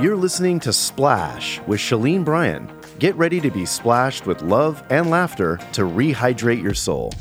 You're listening to Splash with Shalene Bryan. Get ready to be splashed with love and laughter to rehydrate your soul.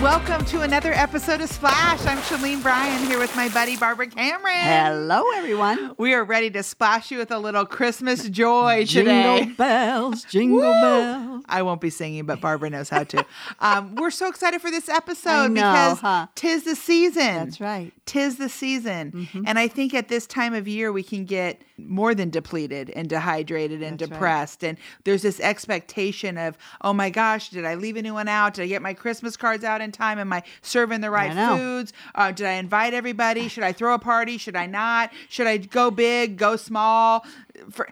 Welcome to another episode of Splash. I'm Shalene Bryan here with my buddy Barbara Cameron. Hello, everyone. We are ready to splash you with a little Christmas joy today. Jingle bells, jingle Woo! bells. I won't be singing, but Barbara knows how to. um, we're so excited for this episode know, because huh? tis the season. That's right. Tis the season. And I think at this time of year, we can get more than depleted and dehydrated and That's right. depressed. And there's this expectation of, oh my gosh, did I leave anyone out? Did I get my Christmas cards out in time? Am I serving the right foods? Uh, did I invite everybody? Should I throw a party? Should I not? Should I go big, go small? For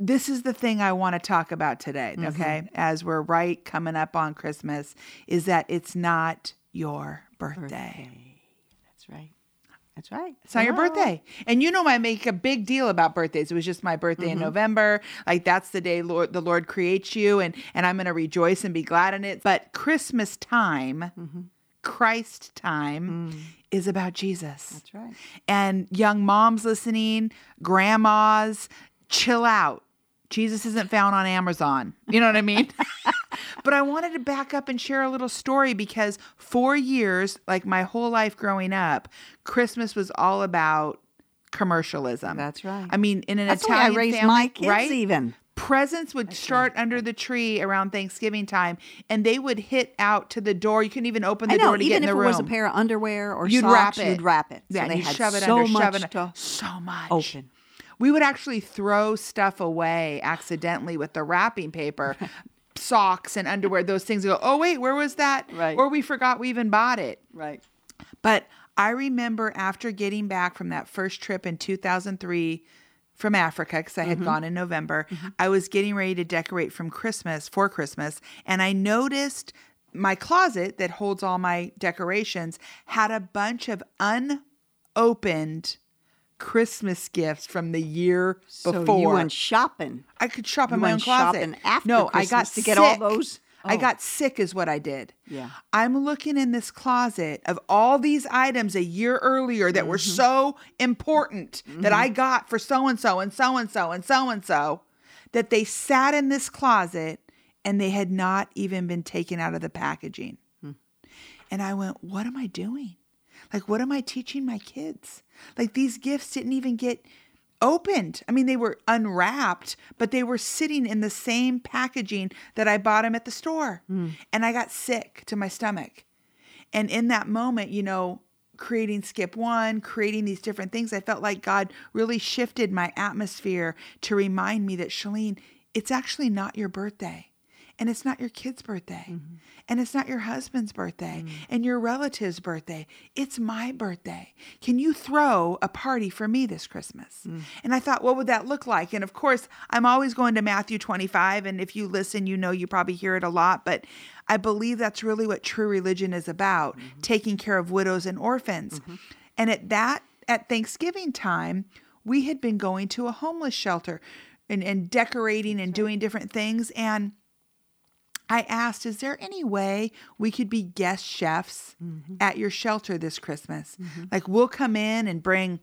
this is the thing I want to talk about today, Mm-hmm. okay? As we're right coming up on Christmas, is that it's not your birthday. That's right. That's right. It's not your birthday. And you know I make a big deal about birthdays. It was just my birthday Mm-hmm. in November. Like that's the day Lord the Lord creates you and and I'm going to rejoice and be glad in it. But Christmas time, Mm-hmm. Christ time is about Jesus. Mm. That's right. And young moms listening, grandmas, chill out. Jesus isn't found on Amazon. You know what I mean? but I wanted to back up and share a little story because for years, like my whole life growing up, Christmas was all about commercialism. That's right. I mean, in an That's the way I Italian raised family, my kids right? even. presents would start under the tree around Thanksgiving time, and they would hit out to the door. You couldn't even open the know, door to even get in if it was a pair of underwear or You'd socks, wrap it. you'd wrap it. Yeah, so they had shove it so under, much shove it so much. open. We would actually throw stuff away accidentally with the wrapping paper, socks and underwear. Those things go. Oh wait, where was that? Right. Or we forgot we even bought it. Right. But I remember after getting back from that first trip in 2003 from Africa, because I had Mm-hmm. gone in November, I was getting ready to decorate from Christmas for Christmas. And I noticed my closet that holds all my decorations had a bunch of unopened Christmas gifts from the year before. So you went shopping. I could shop in You my own closet. shopping after no, I got Christmas to get all those? I Oh. got sick, is what I did. Yeah. I'm looking in this closet of all these items a year earlier that were Mm-hmm. so important that I got for so and so and so and so and so and so that they sat in this closet and they had not even been taken out of the packaging. Hmm. And I went, What am I doing? Like, what am I teaching my kids? Like, these gifts didn't even get opened. I mean, they were unwrapped, but they were sitting in the same packaging that I bought them at the store. Hmm. And I got sick to my stomach. And in that moment, you know, creating Skip One, creating these different things, I felt like God really shifted my atmosphere to remind me that, Shalene, it's actually not your birthday. And it's not your kid's birthday. Mm-hmm. And it's not your husband's birthday mm. and your relative's birthday. It's my birthday. Can you throw a party for me this Christmas? Mm. And I thought, what would that look like? And of course, I'm always going to Matthew 25. And if you listen, you know you probably hear it a lot. But I believe that's really what true religion is about mm-hmm. taking care of widows and orphans. Mm-hmm. And at that, at Thanksgiving time, we had been going to a homeless shelter and, and decorating and doing different things. And I asked, is there any way we could be guest chefs Mm-hmm. at your shelter this Christmas? Like we'll come in and bring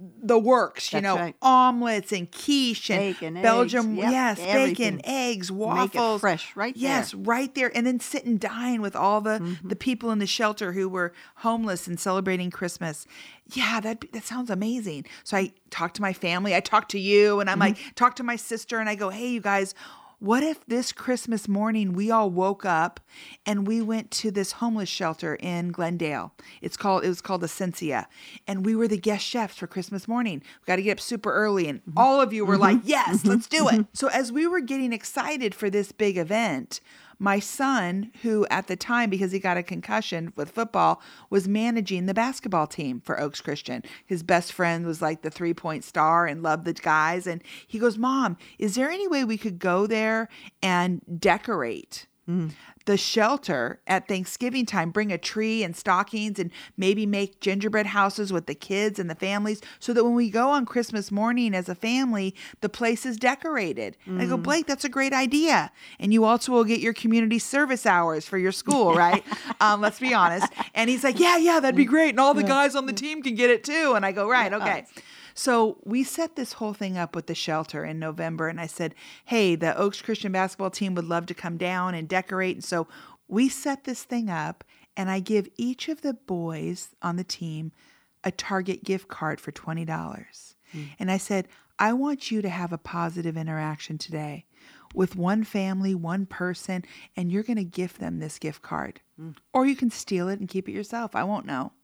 the works, you That's know, right. omelets and quiche and Bacon, Belgium, eggs, yep, yes, bacon, eggs, waffles, fresh right Yes, there. right there, and then sit and dine with all the Mm-hmm. the people in the shelter who were homeless and celebrating Christmas. Yeah, that that sounds amazing. So I talked to my family. I talked to you, and I'm like, Mm-hmm. talk to my sister, and I go, hey, you guys. What if this Christmas morning we all woke up and we went to this homeless shelter in Glendale? It's called it was called Ascencia, and we were the guest chefs for Christmas morning. We got to get up super early, and mm-hmm. all of you were like, mm-hmm. "Yes, let's mm-hmm. do it." So as we were getting excited for this big event, my son, who at the time, because he got a concussion with football, was managing the basketball team for Oaks Christian. His best friend was like the three point star and loved the guys. And he goes, Mom, is there any way we could go there and decorate Mm-hmm. The shelter at Thanksgiving time bring a tree and stockings and maybe make gingerbread houses with the kids and the families so that when we go on Christmas morning as a family, the place is decorated. And I go, mm. Blake, that's a great idea. And you also will get your community service hours for your school, right? um, let's be honest. And he's like, Yeah, yeah, that'd be mm. great. And all the guys on the team can get it too. And I go, Right, okay. So we set this whole thing up with the shelter in November, and I said, "Hey, the Oaks Christian basketball team would love to come down and decorate." And so we set this thing up, and I give each of the boys on the team a Target gift card for twenty dollars, hmm. and I said, "I want you to have a positive interaction today." With one family, one person, and you're going to gift them this gift card. Hmm. Or you can steal it and keep it yourself. I won't know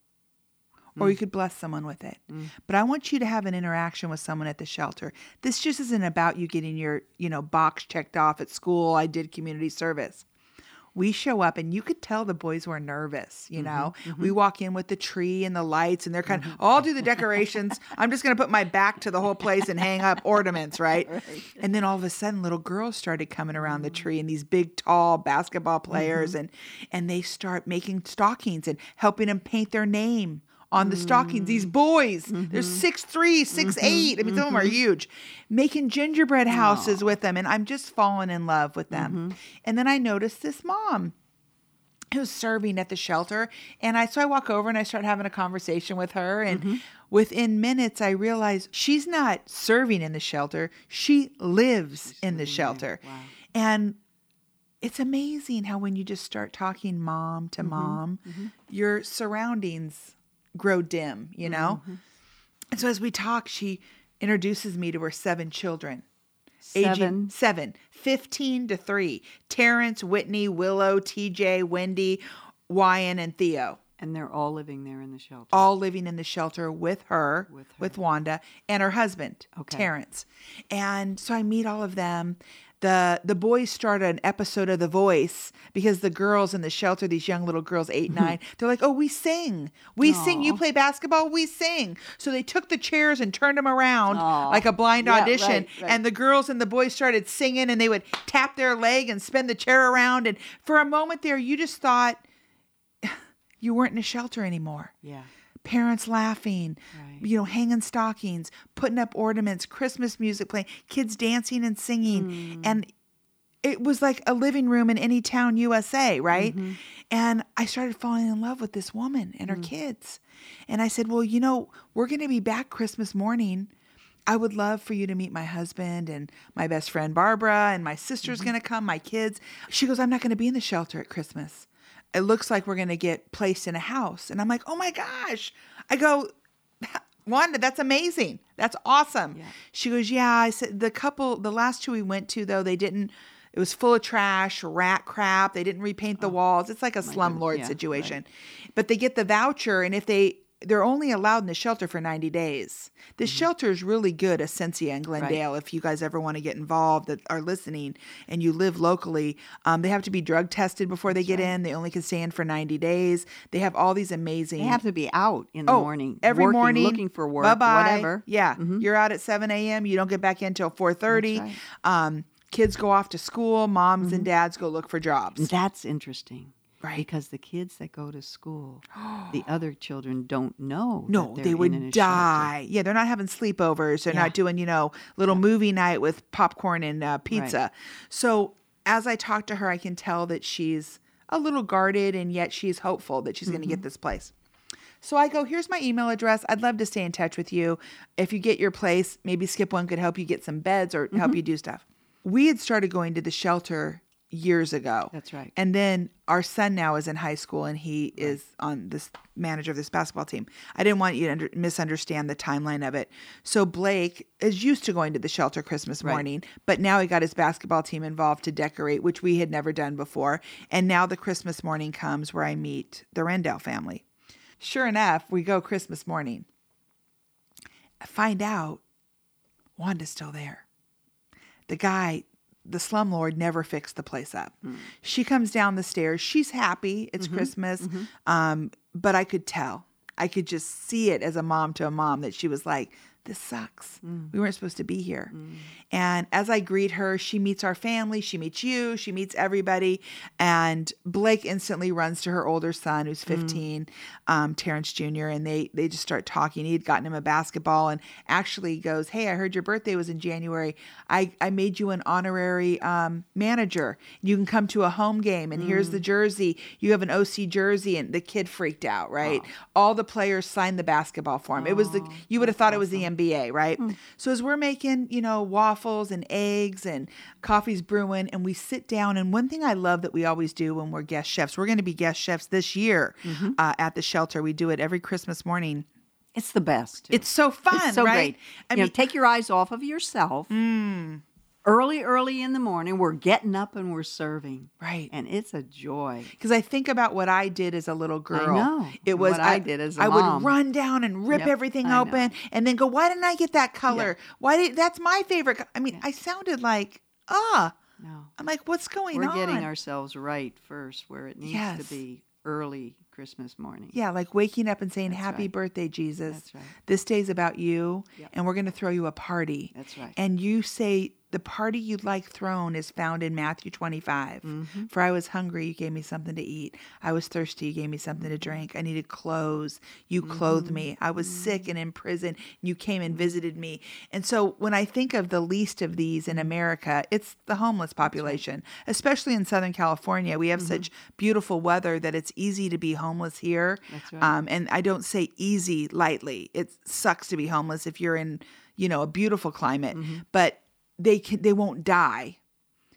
or you mm. could bless someone with it. Mm. But I want you to have an interaction with someone at the shelter. This just isn't about you getting your, you know, box checked off at school. I did community service. We show up and you could tell the boys were nervous, you mm-hmm, know. Mm-hmm. We walk in with the tree and the lights and they're kind mm-hmm. of, I'll do the decorations. I'm just going to put my back to the whole place and hang up ornaments, right? And then all of a sudden little girls started coming around the mm. tree and these big tall basketball players and and they start making stockings and helping them paint their name on the stockings. These boys, they're six three, six eight. I mean, some of them are huge, making gingerbread houses with them, and I'm just falling in love with them. And then I noticed this mom who's serving at the shelter, and I so I walk over and I start having a conversation with her, and within minutes I realize she's not serving in the shelter; she lives in the shelter, and it's amazing how when you just start talking mom to mom, your surroundings grow dim, you know? Mm-hmm, mm-hmm. And so as we talk, she introduces me to her seven children. Seven. Aging seven, 15 to three. Terrence, Whitney, Willow, TJ, Wendy, Wyan, and Theo. And they're all living there in the shelter. All living in the shelter with her, With her. with Wanda, and her husband, Okay. Terrence. And so I meet all of them. The the boys start an episode of The Voice because the girls in the shelter, these young little girls, eight, mm-hmm. nine, they're like, Oh, we sing. We sing. You play basketball, we sing. So they took the chairs and turned them around Aw. like a blind Yeah, audition. right, right. And the girls and the boys started singing and they would tap their leg and spin the chair around. And for a moment there, you just thought you weren't in a shelter anymore yeah. Parents laughing, Right. you know, hanging stockings, putting up ornaments, Christmas music playing, kids dancing and singing. Mm. And it was like a living room in any town USA, right? Mm-hmm. And I started falling in love with this woman and her Mm. kids. And I said, Well, you know, we're going to be back Christmas morning. I would love for you to meet my husband and my best friend Barbara, and my sister's Mm-hmm. going to come, my kids. She goes, I'm not going to be in the shelter at Christmas. It looks like we're going to get placed in a house. And I'm like, Oh my gosh. I go, Wanda, that's amazing. That's awesome. Yeah. She goes, Yeah. I said, The couple, the last two we went to, though, they didn't, it was full of trash, rat crap. They didn't repaint the oh. walls. It's like a oh slumlord Oh. Yeah, situation. But they get the voucher, and if they, they're only allowed in the shelter for 90 days. The Mm-hmm. shelter is really good, Ascencia and Glendale. If you guys ever want to get involved that are listening and you live locally, um, they have to be drug tested before they get in. They only can stay in for 90 days. They have all these amazing. They have to be out in the Oh, morning. every working, morning, Looking for work. Bye-bye. Whatever. Mm-hmm. Yeah, you're out at 7 a.m. You don't get back in until 4:30. That's Um, kids go off to school. Moms and dads go look for jobs. That's interesting. Right. Because the kids that go to school, the other children don't know. No, in would a shelter. die. Yeah, they're not having sleepovers. They're Yeah. not doing, you know, little movie night with popcorn and uh, pizza. So as I talk to her, I can tell that she's a little guarded and yet she's hopeful that she's going to get Mm-hmm. this place. So I go, here's my email address. I'd love to stay in touch with you. If you get your place, maybe Skip One could help you get some beds or Mm-hmm. help you do stuff. We had started going to the shelter years ago. That's right. And then our son now is in high school and he is on this manager of this basketball team. I didn't want you to under, misunderstand the timeline of it. So Blake is used to going to the shelter Christmas Right. morning, but now he got his basketball team involved to decorate, which we had never done before. And now the Christmas morning comes where I meet the Rendell family. Sure enough, we go Christmas morning. I find out Wanda's still there. The guy, the slumlord, never fixed the place up. Hmm. She comes down the stairs. She's happy. It's mm-hmm. Christmas. Mm-hmm. Um, but I could tell. I could just see it as a mom to a mom that she was like, this sucks. We weren't supposed to be here. And as I greet her, she meets our family, she meets you, she meets everybody. And Blake instantly runs to her older son, who's 15, um, Terrence Jr., and they, they just start talking. He had gotten him a basketball and actually goes, Hey, I heard your birthday was in January. I, I made you an honorary um, manager. You can come to a home game, and here's the jersey. You have an OC jersey. And the kid freaked out, right? All the players signed the basketball for him. It was the, you would have thought it was the NBA, right? Mm. So as we're making, you know, waffles and eggs and coffee's brewing, and we sit down. And one thing I love that we always do when we're guest chefs, we're going to be guest chefs this year mm-hmm. uh, at the shelter. We do it every Christmas morning. It's the best. It's so fun, It's so right? great. I you know, mean, take your eyes off of yourself. Mm. Early, early in the morning, we're getting up and we're serving. right. And it's a joy. Because I think about what I did as a little girl. I know, It was what I did as a I mom. would run down and rip Yep, everything I know. open, and then go, "Why didn't I get that color? Why did that's my favorite?" co-" I mean, I sounded like ah. No. I'm like, what's going on? We're getting ourselves right first where it needs Yes. to be early Christmas morning. yeah, like waking up and saying, That's "Happy right. birthday, Jesus! That's right. This day's about you, Yep. and we're going to throw you a party." That's right. And you say the party you'd like thrown is found in Matthew 25. Mm-hmm. For I was hungry, you gave me something to eat. I was thirsty, you gave me something to drink. I needed clothes, you clothed Mm-hmm. me. I was sick and in prison, you came and visited me. And so when I think of the least of these in America, it's the homeless population, especially in Southern California. We have such beautiful weather that it's easy to be homeless here. Mm-hmm. That's right. Um, and I don't say easy lightly. It sucks to be homeless if you're in, you know, a beautiful climate, Mm-hmm. but they can, they won't die.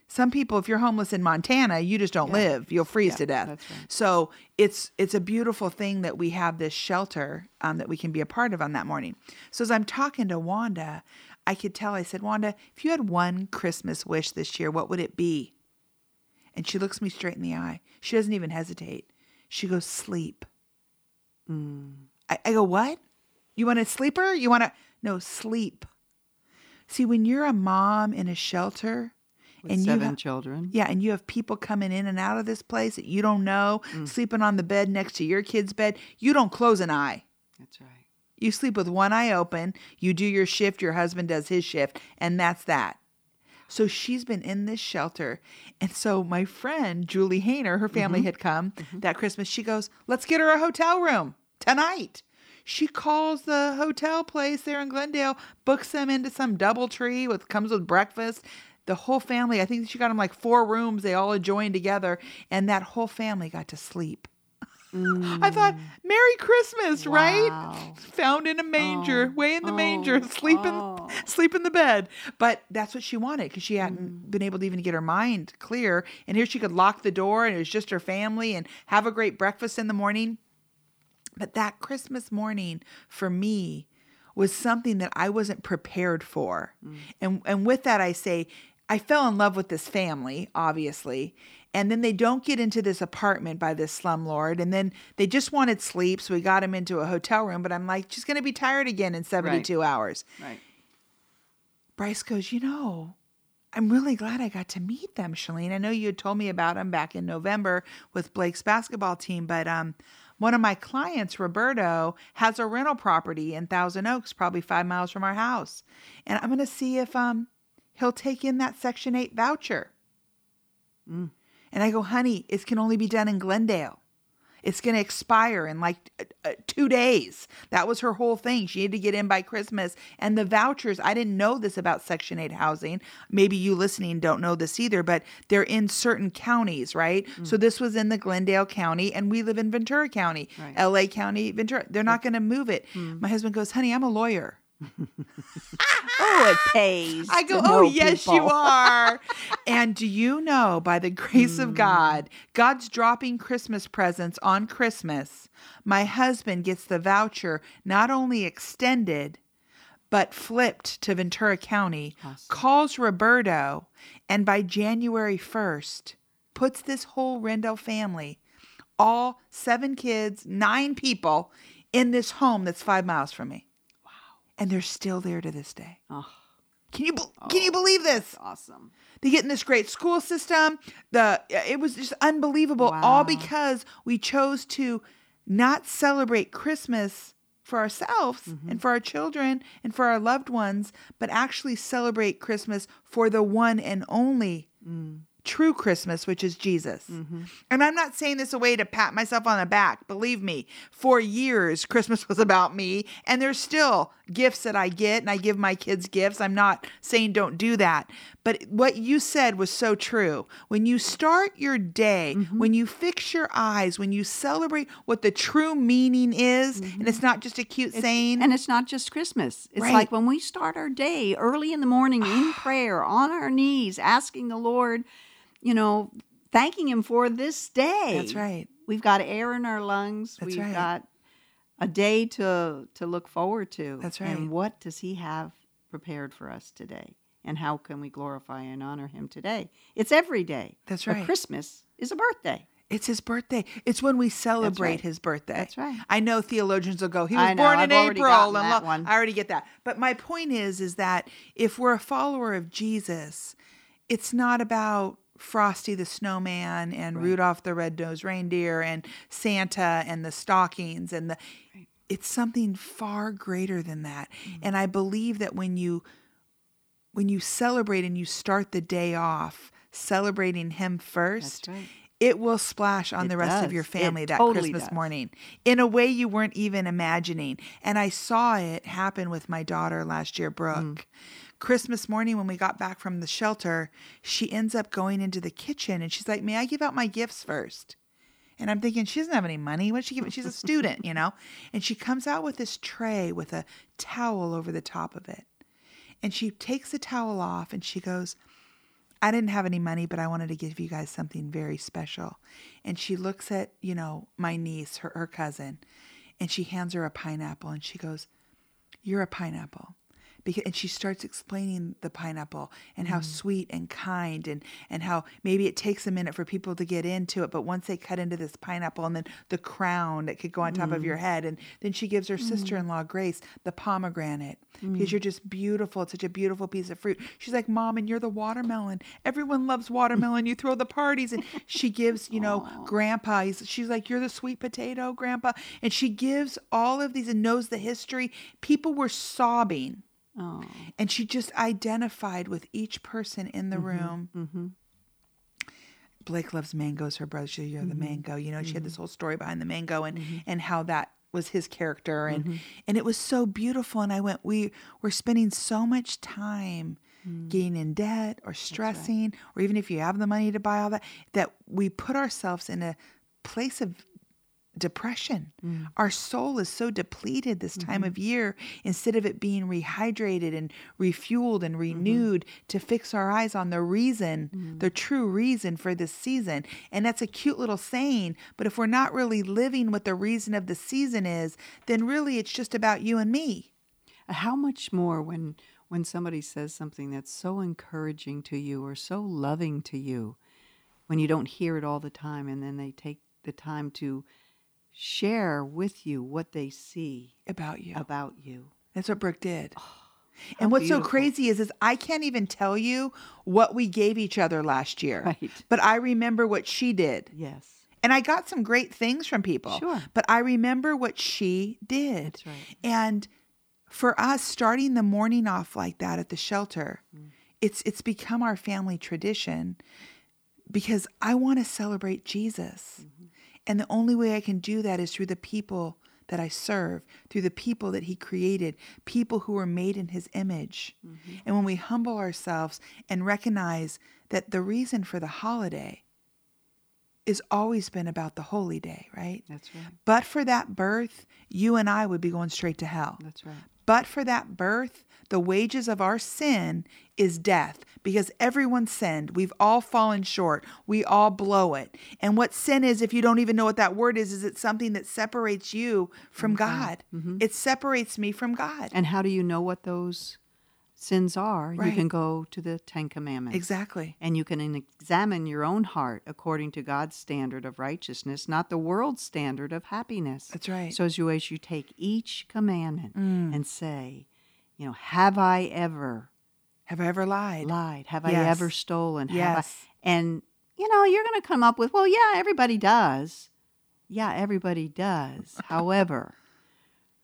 Some people, if you're homeless in Montana, you just don't live. You'll freeze Yeah, to death. right. So it's it's a beautiful thing that we have this shelter um, that we can be a part of on that morning. So as I'm talking to Wanda, I could tell. I said, Wanda, if you had one Christmas wish this year, what would it be? And she looks me straight in the eye. She doesn't even hesitate. She goes, sleep. I, I go, what? You want a sleeper? You want to? No, sleep. See, when you're a mom in a shelter With and you seven ha- children. yeah, and you have people coming in and out of this place that you don't know, mm. sleeping on the bed next to your kid's bed, you don't close an eye. That's right. You sleep with one eye open, you do your shift, your husband does his shift, and that's that. So she's been in this shelter. And so my friend, Julie Hayner, her family mm-hmm. had come mm-hmm. that Christmas. She goes, Let's get her a hotel room tonight. She calls the hotel place there in Glendale, books them into some DoubleTree with comes with breakfast. The whole family, I think she got them like four rooms. They all joined together, and that whole family got to sleep. I thought, mm. Merry Christmas, right? Found in a manger, Oh, way in the manger, oh, sleep in oh. sleep in the bed. But that's what she wanted because she hadn't mm. been able to even get her mind clear. And here she could lock the door, and it was just her family, and have a great breakfast in the morning. But that Christmas morning for me was something that I wasn't prepared for. And and with that I say I fell in love with this family, obviously. And then they don't get into this apartment by this slumlord. And then they just wanted sleep. So we got him into a hotel room. But I'm like, she's going to be tired again in 72 hours. Right. Bryce goes, You know, I'm really glad I got to meet them, Shalene. I know you had told me about them back in November with Blake's basketball team, but um, one of my clients, Roberto, has a rental property in Thousand Oaks, probably five miles from our house. And I'm going to see if um, he'll take in that Section 8 voucher. And I go, honey, it can only be done in Glendale. It's going to expire in like uh, uh, two days. That was her whole thing. She had to get in by Christmas. And the vouchers, I didn't know this about Section 8 housing. Maybe you listening don't know this either, but they're in certain counties, right? So this was in the Glendale County, and we live in Ventura County, Right. LA County, Ventura. They're not going to move it. My husband goes, honey, I'm a lawyer. Oh, it pays. I go, oh, yes, you are. and do you know, by the grace Mm. of God, God's dropping Christmas presents on Christmas. My husband gets the voucher not only extended, but flipped to Ventura County, calls Roberto, and by January 1st, puts this whole Rendell family, all seven kids, nine people, in this home that's five miles from me. Wow. And they're still there to this day. Oh, Can you bel can you oh, believe this? awesome. They get in this great school system. The it was just unbelievable, all because we chose to not celebrate Christmas for ourselves mm-hmm. and for our children and for our loved ones, but actually celebrate Christmas for the one and only mm. True Christmas, which is Jesus. Mm-hmm. And I'm not saying this a way to pat myself on the back. Believe me, for years, Christmas was about me, and there's still gifts that I get, and I give my kids gifts. I'm not saying don't do that. But what you said was so true. When you start your day, mm-hmm. when you fix your eyes, when you celebrate what the true meaning is, and mm-hmm. it's not just a cute saying. And it's not just Christmas. It's Right. like when we start our day early in the morning in prayer, on our knees, asking the Lord, you know, thanking Him for this day. That's right. We've got air in our lungs. That's We've right. got a day to to look forward to. That's right. And what does He have prepared for us today? And how can we glorify and honor Him today? It's every day. That's But right. Christmas is a birthday. It's his birthday. It's when we celebrate right. his birthday. That's right. I know theologians will go, he was know, born I've in already April. and that lo- one. I already get that. But my point is, is that if we're a follower of Jesus, it's not about Frosty the Snowman and Rudolph the Red-Nosed Reindeer and Santa and the stockings and the it's something far greater than that. Mm-hmm. And I believe that when you when you celebrate and you start the day off celebrating him first, right. it will splash on It the rest of does. your It family that totally Christmas does. morning in a way you weren't even imagining. And I saw it happen with my daughter last year, Brooke. Mm. Christmas morning when we got back from the shelter, she ends up going into the kitchen and she's like, May I give out my gifts first? And I'm thinking, she doesn't have any money. What's she giving? She's a student, you know? And she comes out with this tray with a towel over the top of it. And she takes the towel off and she goes, I didn't have any money, but I wanted to give you guys something very special. And she looks at, you know, my niece, her, her cousin, and she hands her a pineapple and she goes, You're a pineapple. Because, and she starts explaining the pineapple and how mm. sweet and kind and, and how maybe it takes a minute for people to get into it, but once they cut into this pineapple and then the crown that could go on top of your mm. head, and then she gives her mm. sister-in-law Grace the pomegranate because you're just beautiful. It's such a beautiful piece of fruit. She's like, Mom, and you're the watermelon. Everyone loves watermelon. You throw the parties, and she gives, you know, Grandpa. He's, she's like, You're the sweet potato, Grandpa, and she gives all of these and knows the history. People were sobbing. Oh. And she just identified with each person in the room. Mm-hmm. Blake loves mangoes. Her brother, she, you're the Mm-hmm. mango. You know, she had this whole story behind the mango and and how that was his character and Mm-hmm. and it was so beautiful. And I went, we we're spending so much time Mm. getting in debt or stressing, or even if you have the money to buy all that, that we put ourselves in a place of depression. Mm. Our soul is so depleted this time Mm-hmm. of year. Instead of it being rehydrated and refueled and renewed to fix our eyes on the reason, the true reason for this season. And that's a cute little saying, but if we're not really living what the reason of the season is, then really it's just about you and me. How much more when when somebody says something that's so encouraging to you or so loving to you, when you don't hear it all the time, and then they take the time to share with you what they see About you. about you. That's what Brooke did. and what's so crazy is, is I can't even tell you what we gave each other last year. Right. But I remember what she did. Yes. And I got some great things from people. Sure. But I remember what she did. That's right. And for us, starting the morning off like that at the shelter, Mm. it's it's become our family tradition because I want to celebrate Jesus. Mm-hmm. And the only way I can do that is through the people that I serve, through the people that He created, people who were made in His image. Mm-hmm. And when we humble ourselves and recognize that the reason for the holiday has always been about the holy day, right? That's right. But for that birth, you and I would be going straight to hell. That's right. But for that birth, the wages of our sin is death because everyone sinned. We've all fallen short. We all blow it. And what sin is, if you don't even know what that word is, is it's something that separates you from mm-hmm. God. Mm-hmm. It separates me from God. And how do you know what those sins are? You can go to the Ten Commandments. Exactly. And you can examine your own heart according to God's standard of righteousness, not the world's standard of happiness. That's right. Mm. So as you as you take each commandment and say, you know, have I ever Have I ever lied? lied? Have I ever stolen? Have Yes. I, and you know, you're going to come up with, well, yeah, everybody does. Yeah, everybody does. However,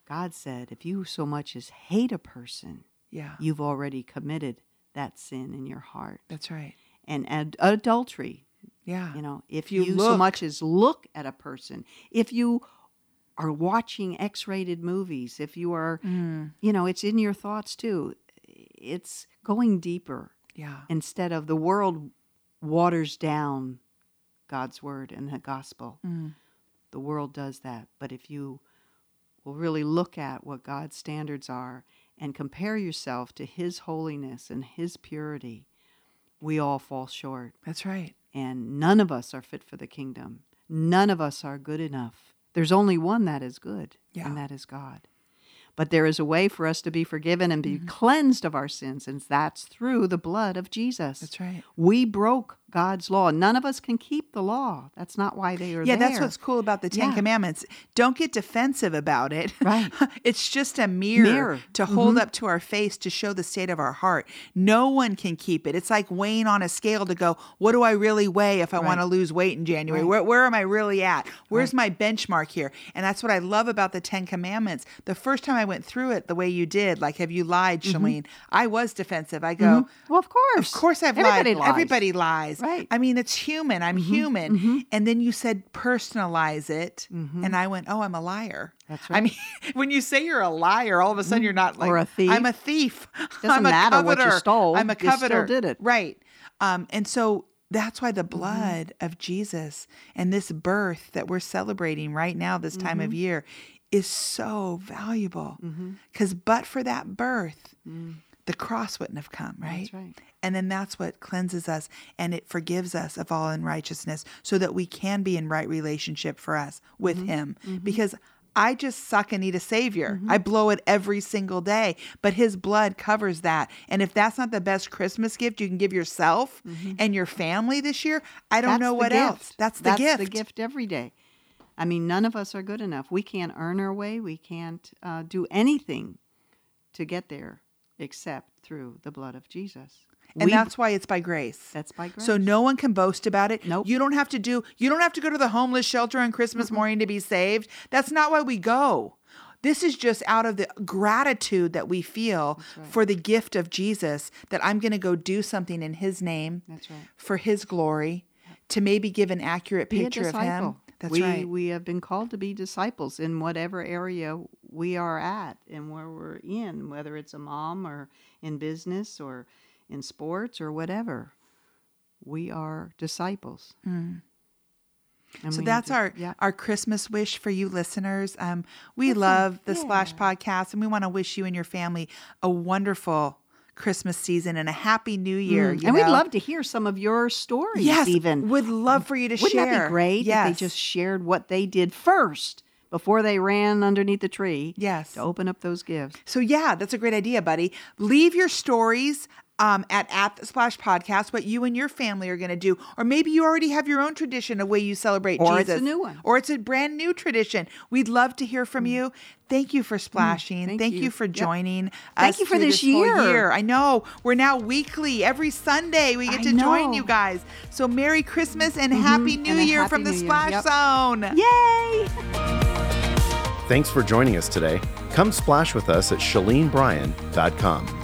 God said, if you so much as hate a person, Yeah. you've already committed that sin in your heart. That's right. And ad- adultery, Yeah. you know, if you you, so much as look at a person, if you are watching X-rated movies, if you are, Mm. you know, it's in your thoughts too. It's going deeper Yeah. instead of the world waters down God's word and the gospel. Mm. The world does that. But if you will really look at what God's standards are and compare yourself to his holiness and his purity, we all fall short. That's right. And none of us are fit for the kingdom. None of us are good enough. There's only one that is good, Yeah. and that is God. But there is a way for us to be forgiven and Mm-hmm. be cleansed of our sins, and that's through the blood of Jesus. That's right. We broke God's law. None of us can keep the law. That's not why they are there. Yeah, there. that's what's cool about the Ten Yeah. Commandments. Don't get defensive about it. Right. it's just a mirror, Mirror. Mm-hmm. to hold up to our face to show the state of our heart. No one can keep it. It's like weighing on a scale to go, what do I really weigh if I want to lose weight in January? Right. Where, where am I really at? Where's my benchmark here? And that's what I love about the Ten Commandments. The first time I went through it the way you did, like, have you lied, Mm-hmm. Shalene? I was defensive. I go, Well, of course. of course I've Everybody lied. lies. Everybody lies. Right. I mean, it's human. I'm human. And then you said personalize it. And I went, oh, I'm a liar. That's right. I mean, when you say you're a liar, all of a sudden you're not like, Or a thief. I'm a thief. Doesn't I'm a matter what you stole. I'm a You still coveter. did it. Right. Um, and so that's why Mm-hmm. the blood of Jesus and this birth that we're celebrating right now, this time Mm-hmm. of year, is so valuable. Because but for that birth, the cross wouldn't have come, right? That's right. And then that's what cleanses us and it forgives us of all unrighteousness so that we can be in right relationship for us with Mm-hmm. Him. Because I just suck and need a Savior. I blow it every single day, but His blood covers that. And if that's not the best Christmas gift you can give yourself and your family this year, I don't Mm-hmm. That's know what gift. else. That's the That's gift. the gift every day. I mean, none of us are good enough. We can't earn our way. We can't uh, do anything to get there except through the blood of Jesus. And We- that's why it's by grace. that's by grace. So no one can boast about it. Nope. You don't have to do you don't have to go to the homeless shelter on Christmas morning to be saved. That's not why we go. This is just out of the gratitude that we feel for the gift of Jesus that I'm going to go do something in his name That's right. for his glory to maybe give an accurate be picture of him. That's we, right. We have been called to be disciples in whatever area we are at and where we're in, whether it's a mom or in business or in sports or whatever. We are disciples. And Hmm. So that's to- our yeah. our Christmas wish for you listeners. Um, we love the Splash Podcast, and we want to wish you and your family a wonderful Christmas season and a happy New Year. Mm. and we'd love to hear some of your stories. yes, even would love for you to Wouldn't share. that be great Yes, if they just shared what they did first before they ran underneath the tree? Yes. to open up those gifts. So yeah, that's a great idea, buddy. Leave your stories um, at at the Splash Podcast. What you and your family are going to do, or maybe you already have your own tradition, a way you celebrate Or it's a new one. or it's a brand new tradition. We'd love to hear from mm. you. Thank you for mm. splashing. thank Thank, you. you. for Yep. joining. Thank you for through this whole year. I know we're now weekly every Sunday. We get I to join you guys. So Merry Christmas and mm-hmm. Happy New And Year Happy from the New Year. Splash Yep. Zone. Yay! Thanks for joining us today. Come splash with us at ShaleneBryan.com.